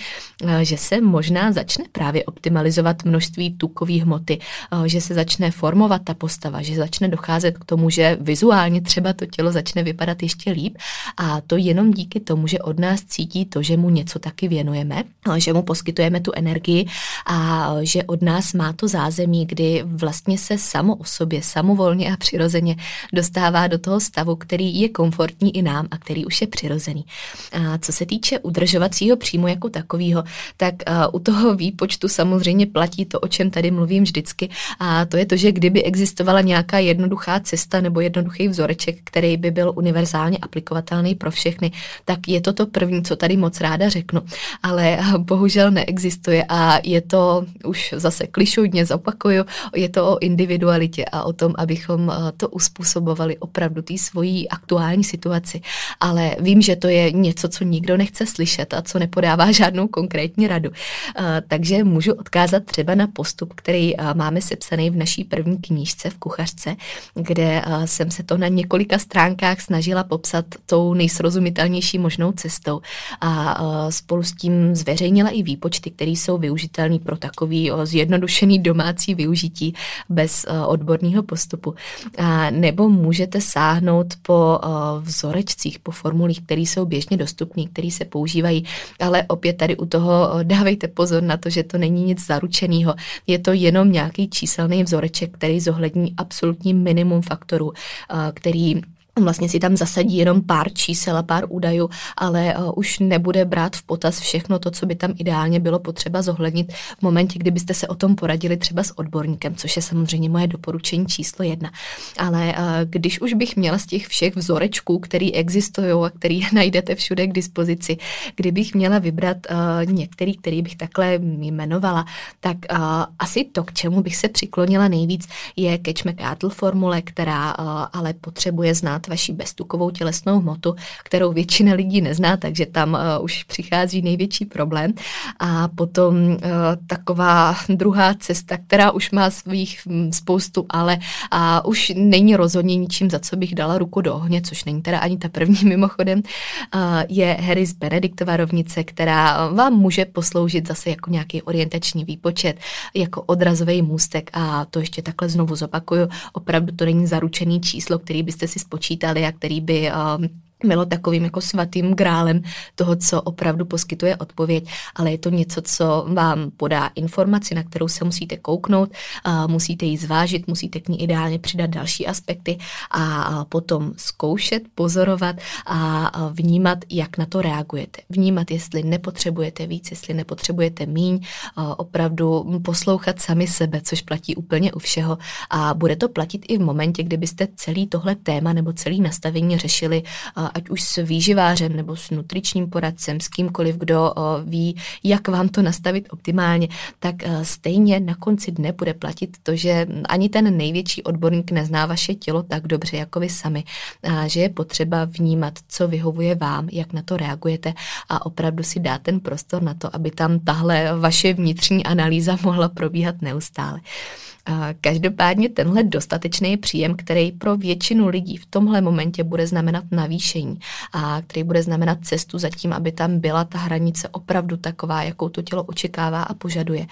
že se možná začne právě optimalizovat množství tukové hmoty, že se začne formovat ta postava, že začne docházet k tomu, že vizuálně třeba to tělo začne vypadat ještě líp a to jenom díky tomu, že od nás cítí to, že mu něco taky věnujeme, že mu poskytujeme tu energii a že od nás má to zázemí, kdy vlastně se samo o sobě, samovolně a přirozeně dostává do toho stavu, který je komfortní i nám a který už je přirozený. A co se týče udržovacího příjmu jako takového, tak u toho výpočtu samozřejmě platí to, o čem tady mluvím vždycky a to je to, že kdyby existovala nějaká jednoduchá cesta nebo jednoduchý vzoreček, který by byl univerzálně aplikovatelný pro všechny, tak je to to první, co tady moc ráda řeknu. Ale bohužel neexistuje a je to už zase klišujně zopakuju, je to o individualitě a o tom, abychom to uspůsobovali opravdu té svojí aktuální situaci. Ale vím, že to je něco, co nikdo nechce slyšet a co nepodává žádnou konkrétní radu. Takže můžu odkázat třeba na postup, který máme sepsaný v naší první knížce v kuchařce, kde jsem se to na několika stránkách snažila popsat tou nejsrozumitelnější možnou cestou a spolu s tím zveřejnila i výpočty, které jsou využitelné pro takový zjednodušený domácí využití bez odborného postupu. Nebo můžete sáhnout po vzorečcích, po formulích, které jsou běžně dostupné, které se používají, ale opět tady u toho dávejte pozor na to, že to není nic zaručeného. Je to jenom nějaký číselný vzoreček, který zohlední absolutní minimum faktorů, který vlastně si tam zasadí jenom pár čísel a pár údajů, ale uh, už nebude brát v potaz všechno to, co by tam ideálně bylo potřeba zohlednit v momentě, kdybyste se o tom poradili třeba s odborníkem, což je samozřejmě moje doporučení číslo jedna. Ale uh, když už bych měla z těch všech vzorečků, který existují a který najdete všude k dispozici, kdybych měla vybrat uh, některý, který bych takhle jmenovala, tak asi to, k čemu bych se přiklonila nejvíc, je Catch formule, která ale potřebuje znát vaši beztukovou tělesnou hmotu, kterou většina lidí nezná, takže tam uh, už přichází největší problém. A potom uh, taková druhá cesta, která už má svých um, spoustu, ale a už není rozhodně ničím, za co bych dala ruku do ohně, což není teda ani ta první mimochodem, uh, je Harris Benediktova rovnice, která vám může posloužit zase jako nějaký orientační výpočet, jako odrazový můstek a to ještě takhle znovu zopakuju. Opravdu to není zaručený číslo, který byste si spočítali a který by um, bylo takovým jako svatým grálem toho, co opravdu poskytuje odpověď, ale je to něco, co vám podá informaci, na kterou se musíte kouknout, musíte ji zvážit, musíte k ní ideálně přidat další aspekty a potom zkoušet, pozorovat a vnímat, jak na to reagujete. Vnímat, jestli nepotřebujete víc, jestli nepotřebujete míň, opravdu poslouchat sami sebe, což platí úplně u všeho a bude to platit i v momentě, kdybyste celý tohle téma nebo celý nastavení řešili ať už s výživářem nebo s nutričním poradcem, s kýmkoliv, kdo ví, jak vám to nastavit optimálně, tak stejně na konci dne bude platit to, že ani ten největší odborník nezná vaše tělo tak dobře jako vy sami, a že je potřeba vnímat, co vyhovuje vám, jak na to reagujete a opravdu si dát ten prostor na to, aby tam tahle vaše vnitřní analýza mohla probíhat neustále. Každopádně tenhle dostatečný příjem, který pro většinu lidí v tomhle momentě bude znamenat navýšení a který bude znamenat cestu za tím, aby tam byla ta hranice opravdu taková, jakou to tělo očekává a požaduje,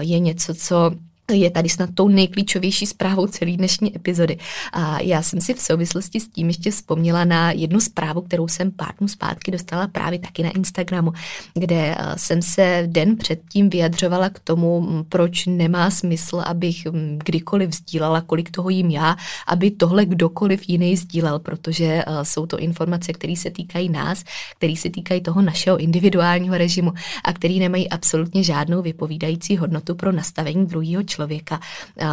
je něco, co je tady snad tou nejklíčovější zprávou celé dnešní epizody. A já jsem si v souvislosti s tím ještě vzpomněla na jednu zprávu, kterou jsem pár dnů zpátky dostala právě taky na Instagramu, kde eh, jsem se den předtím vyjadřovala k tomu, proč nemá smysl, abych kdykoliv sdílela, kolik toho jím já, aby tohle kdokoliv jiný sdílel, protože eh, jsou to informace, které se týkají nás, které se týkají toho našeho individuálního režimu a které nemají absolutně žádnou vypovídající hodnotu pro nastavení druhého člověka člověka.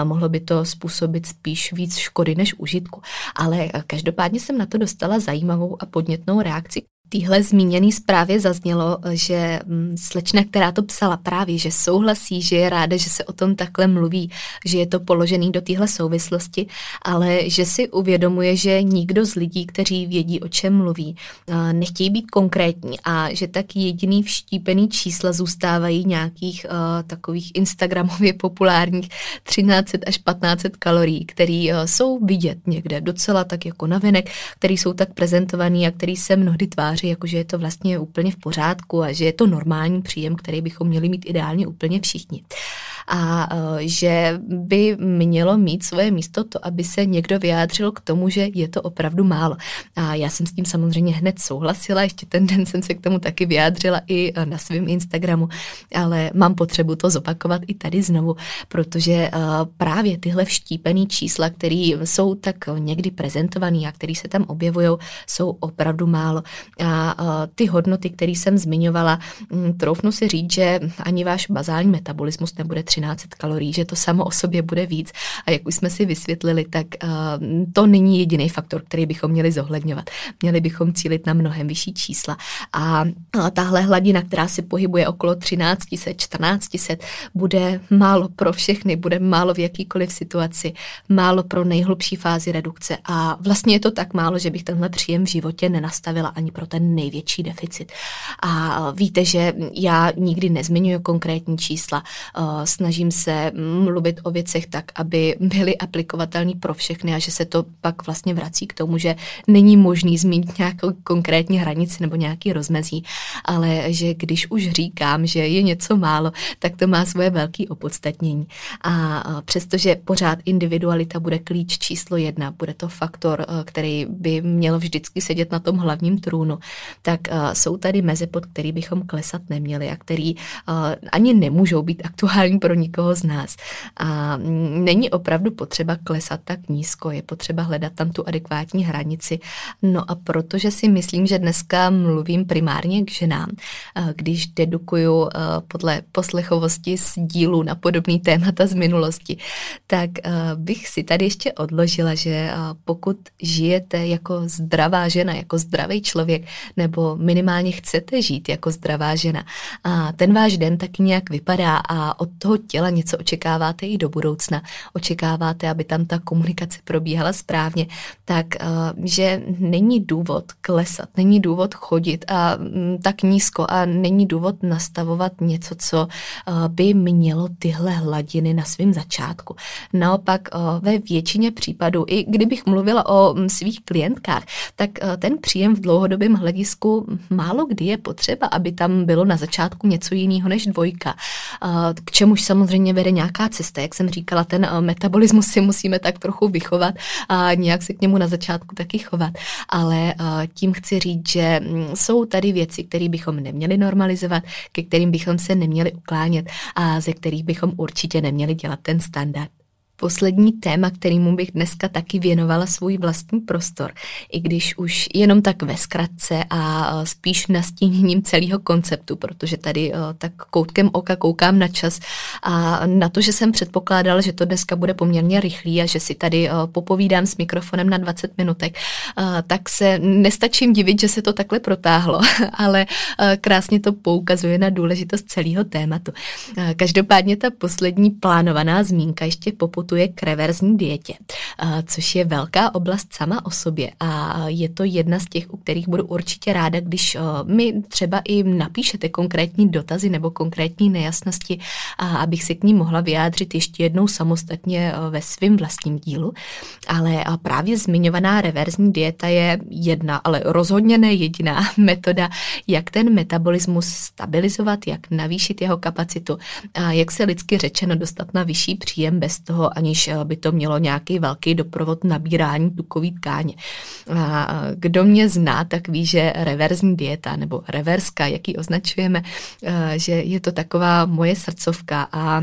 Mohlo by to způsobit spíš víc škody než užitku. Ale každopádně jsem na to dostala zajímavou a podnětnou reakci téhle zmíněné zprávě zaznělo, že mm, slečna, která to psala právě, že souhlasí, že je ráda, že se o tom takhle mluví, že je to položený do téhle souvislosti, ale že si uvědomuje, že nikdo z lidí, kteří vědí, o čem mluví, nechtějí být konkrétní a že tak jediný vštípený čísla zůstávají nějakých uh, takových instagramově populárních 13 až 1500 kalorií, které uh, jsou vidět někde docela tak jako navenek, které jsou tak prezentovaný a který se mnohdy tváří tváři, jako že je to vlastně úplně v pořádku a že je to normální příjem, který bychom měli mít ideálně úplně všichni a e, že by mělo mít svoje místo to, aby se někdo vyjádřil k tomu, že je to opravdu málo. A já jsem s tím samozřejmě hned souhlasila, ještě ten den jsem se k tomu taky vyjádřila i e, na svém Instagramu, ale mám potřebu to zopakovat i tady znovu, protože e, právě tyhle vštípený čísla, které jsou tak někdy prezentované a které se tam objevují, jsou opravdu málo. A ty hodnoty, které jsem zmiňovala, troufnu si říct, že ani váš bazální metabolismus nebude 1300 kalorií, že to samo o sobě bude víc. A jak už jsme si vysvětlili, tak uh, to není jediný faktor, který bychom měli zohledňovat. Měli bychom cílit na mnohem vyšší čísla. A tahle hladina, která se pohybuje okolo 1300, 1400, bude málo pro všechny, bude málo v jakýkoliv situaci, málo pro nejhlubší fázi redukce. A vlastně je to tak málo, že bych tenhle příjem v životě nenastavila ani pro ten největší deficit. A víte, že já nikdy nezmiňuji konkrétní čísla. Uh, snažím se mluvit o věcech tak, aby byly aplikovatelné pro všechny a že se to pak vlastně vrací k tomu, že není možný zmínit nějakou konkrétní hranici nebo nějaký rozmezí, ale že když už říkám, že je něco málo, tak to má svoje velké opodstatnění. A přestože pořád individualita bude klíč číslo jedna, bude to faktor, e, který by měl vždycky sedět na tom hlavním trůnu, tak e, jsou tady meze, pod který bychom klesat neměli a který e, ani nemůžou být aktuální pro nikoho z nás. A není opravdu potřeba klesat tak nízko, je potřeba hledat tam tu adekvátní hranici. No a protože si myslím, že dneska mluvím primárně k ženám, když dedukuju podle poslechovosti z dílu na podobný témata z minulosti, tak bych si tady ještě odložila, že pokud žijete jako zdravá žena, jako zdravý člověk, nebo minimálně chcete žít jako zdravá žena, a ten váš den taky nějak vypadá a od toho těla něco očekáváte i do budoucna, očekáváte, aby tam ta komunikace probíhala správně, tak eh, že není důvod klesat, není důvod chodit a mm, tak nízko a není důvod nastavovat něco, co eh, by mělo tyhle hladiny na svém začátku. Naopak eh, ve většině případů, i kdybych mluvila o mm, svých klientkách, tak ten příjem v dlouhodobém hledisku málo kdy je potřeba, aby tam bylo na začátku něco jiného než dvojka, k čemuž samozřejmě vede nějaká cesta. Jak jsem říkala, ten eh, metabolismus si musíme tak trochu vychovat a nějak se k němu na začátku taky chovat. Ale eh, tím chci říct, že mm, jsou tady věci, které bychom neměli normalizovat, ke kterým bychom se neměli uklánět a ze kterých bychom určitě neměli dělat ten standard. Poslední téma, kterýmu bych dneska taky věnovala svůj vlastní prostor, i když už jenom tak ve zkratce a spíš nastíněním celého konceptu, protože tady tak koutkem oka koukám na čas a na to, že jsem předpokládala, že to dneska bude poměrně rychlý a že si tady popovídám s mikrofonem na 20 minutek, tak se nestačím divit, že se to takhle protáhlo, ale krásně to poukazuje na důležitost celého tématu. Každopádně ta poslední plánovaná zmínka ještě poput putuje k reverzní dietě, což je velká oblast sama o sobě a je to jedna z těch, u kterých budu určitě ráda, když mi třeba i napíšete konkrétní dotazy nebo konkrétní nejasnosti, abych se k ní mohla vyjádřit ještě jednou samostatně ve svém vlastním dílu. Ale právě zmiňovaná reverzní dieta je jedna, ale rozhodně ne jediná metoda, jak ten metabolismus stabilizovat, jak navýšit jeho kapacitu a jak se lidsky řečeno dostat na vyšší příjem bez toho, aniž eh, by to mělo nějaký velký doprovod nabírání tukový tkáně. A kdo mě zná, tak ví, že reverzní dieta nebo reverska, jak ji označujeme, eh, že je to taková moje srdcovka a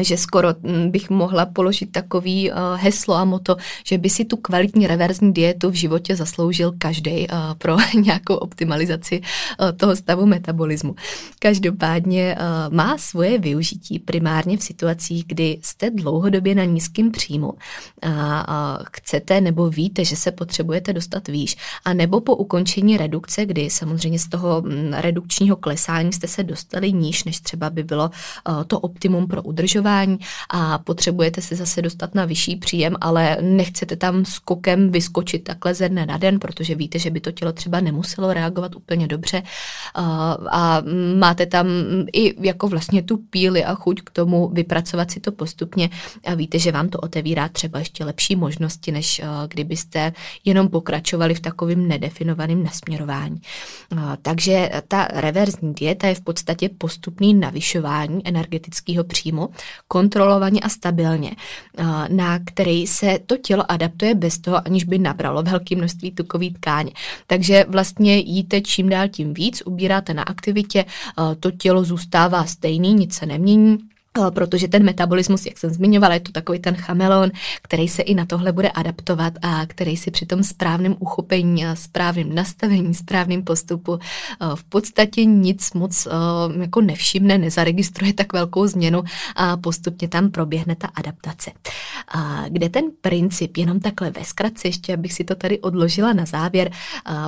že skoro hm, bych mohla položit takový uh, heslo a moto, že by si tu kvalitní reverzní dietu v životě zasloužil každý uh, pro nějakou optimalizaci uh, toho stavu metabolismu. Každopádně má svoje využití primárně v situacích, kdy jste dlouhodobě na nízkém příjmu a chcete nebo víte, že se potřebujete dostat výš, a nebo po ukončení redukce, kdy samozřejmě z toho hm, redukčního klesání jste se dostali níž, než třeba by bylo to optimum pro udržení udržování a potřebujete se zase dostat na vyšší příjem, ale nechcete tam skokem vyskočit takhle ze dne na den, protože víte, že by to tělo třeba nemuselo reagovat úplně dobře a máte tam i jako vlastně tu píli a chuť k tomu vypracovat si to postupně a víte, že vám to otevírá třeba ještě lepší možnosti, než kdybyste jenom pokračovali v takovým nedefinovaném nasměrování. Takže ta reverzní dieta je v podstatě postupný navyšování energetického příjmu kontrolovaně a stabilně, na který se to tělo adaptuje bez toho, aniž by nabralo velké množství tukové tkáně. Takže vlastně jíte čím dál tím víc, ubíráte na aktivitě, to tělo zůstává stejný, nic se nemění, protože ten metabolismus, jak jsem zmiňovala, je to takový ten chameleon, který se i na tohle bude adaptovat a který si při tom správném uchopení a správném nastavení, správným postupu v podstatě nic moc jako nevšimne, nezaregistruje tak velkou změnu a postupně tam proběhne ta adaptace. Kde ten princip, jenom takhle ve zkratce, ještě abych si to tady odložila na závěr,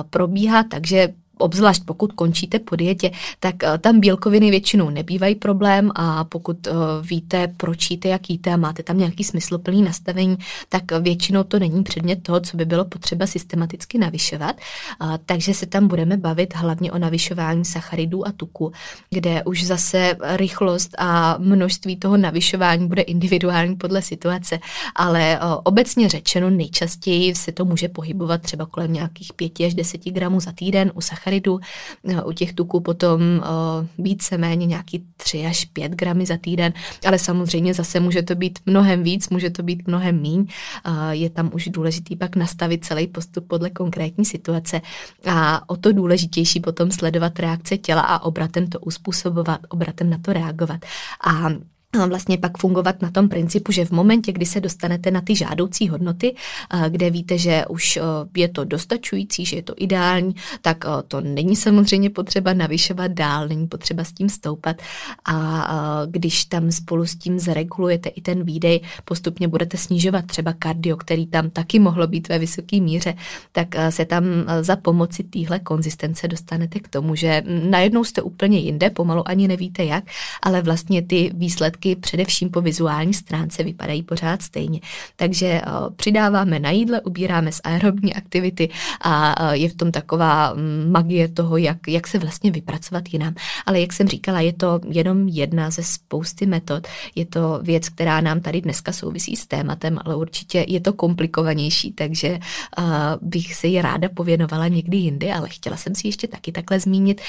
probíhá tak, že obzvlášť pokud končíte po dietě, tak eh, tam bílkoviny většinou nebývají problém a pokud eh, víte, proč jíte, jak jíte a máte tam nějaký smysluplný nastavení, tak většinou to není předmět toho, co by bylo potřeba systematicky navyšovat. Takže se tam budeme bavit hlavně o navyšování sacharidů a tuku, kde už zase rychlost a množství toho navyšování bude individuální podle situace, ale eh, obecně řečeno nejčastěji se to může pohybovat třeba kolem nějakých 5 až 10 gramů za týden u sacharidů sacharidů. U těch tuků potom víceméně nějaký 3 až 5 gramy za týden, ale samozřejmě zase může to být mnohem víc, může to být mnohem míň. Je tam už důležitý pak nastavit celý postup podle konkrétní situace a o to důležitější potom sledovat reakce těla a obratem to uspůsobovat, obratem na to reagovat. A vlastně pak fungovat na tom principu, že v momentě, kdy se dostanete na ty žádoucí hodnoty, kde víte, že už je to dostačující, že je to ideální, tak to není samozřejmě potřeba navyšovat dál, není potřeba s tím stoupat. A když tam spolu s tím zregulujete i ten výdej, postupně budete snižovat třeba kardio, který tam taky mohlo být ve vysoké míře, tak se tam za pomoci téhle konzistence dostanete k tomu, že najednou jste úplně jinde, pomalu ani nevíte jak, ale vlastně ty výsledky výsledky především po vizuální stránce vypadají pořád stejně. Takže eh, přidáváme na jídle, ubíráme z aerobní aktivity a eh, je v tom taková mm, magie toho, jak, jak se vlastně vypracovat jinam. Ale jak jsem říkala, je to jenom jedna ze spousty metod. Je to věc, která nám tady dneska souvisí s tématem, ale určitě je to komplikovanější, takže uh, bych se ji ráda pověnovala někdy jindy, ale chtěla jsem si ještě taky takhle zmínit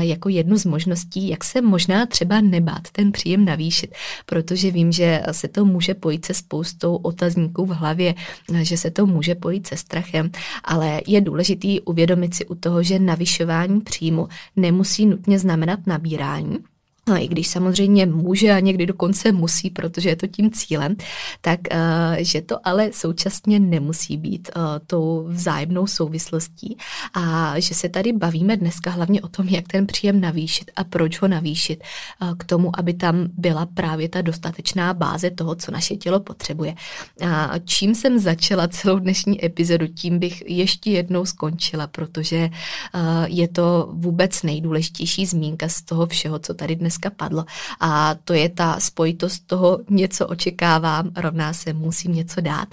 jako jednu z možností, jak se možná třeba nebát ten příjem navýšit protože vím, že se to může pojít se spoustou otazníků v hlavě, že se to může pojít se strachem, ale je důležitý uvědomit si u toho, že navyšování příjmu nemusí nutně znamenat nabírání, i když samozřejmě může a někdy dokonce musí, protože je to tím cílem, tak uh, že to ale současně nemusí být uh, tou vzájemnou souvislostí a že se tady bavíme dneska hlavně o tom, jak ten příjem navýšit a proč ho navýšit uh, k tomu, aby tam byla právě ta dostatečná báze toho, co naše tělo potřebuje. A čím jsem začala celou dnešní epizodu, tím bych ještě jednou skončila, protože je to vůbec nejdůležitější zmínka z toho všeho, co tady dnes dneska padlo. A to je ta spojitost toho něco očekávám, rovná se musím něco dát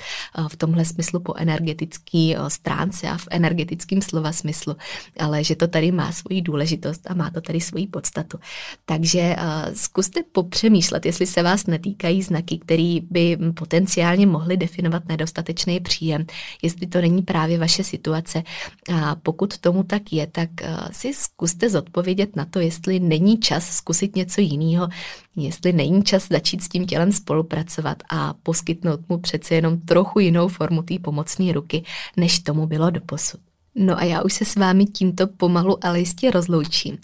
v tomhle smyslu po energetické stránce a v energetickém slova smyslu, ale že to tady má svoji důležitost a má to tady svoji podstatu. Takže zkuste popřemýšlet, jestli se vás netýkají znaky, které by potenciálně mohly definovat nedostatečný příjem, jestli to není právě vaše situace. A pokud tomu tak je, tak si zkuste zodpovědět na to, jestli není čas zkusit něco jiného, jestli není čas začít s tím tělem spolupracovat a poskytnout mu přece jenom trochu jinou formu té pomocné ruky, než tomu bylo doposud. No a já už se s vámi tímto pomalu ale jistě rozloučím.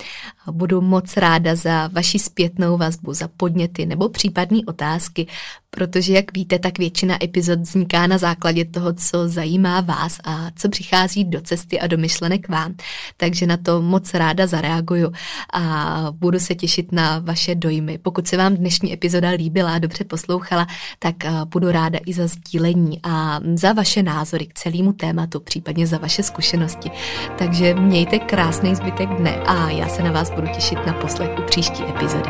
Budu moc ráda za vaši zpětnou vazbu, za podněty nebo případné otázky, protože jak víte, tak většina epizod vzniká na základě toho, co zajímá vás a co přichází do cesty a do myšlenek vám. Takže na to moc ráda zareaguju a budu se těšit na vaše dojmy. Pokud se vám dnešní epizoda líbila a dobře poslouchala, tak budu ráda i za sdílení a za vaše názory k celému tématu, případně za vaše zkušenosti. Takže mějte krásný zbytek dne a já se na vás budu těšit na poslech u příští epizody.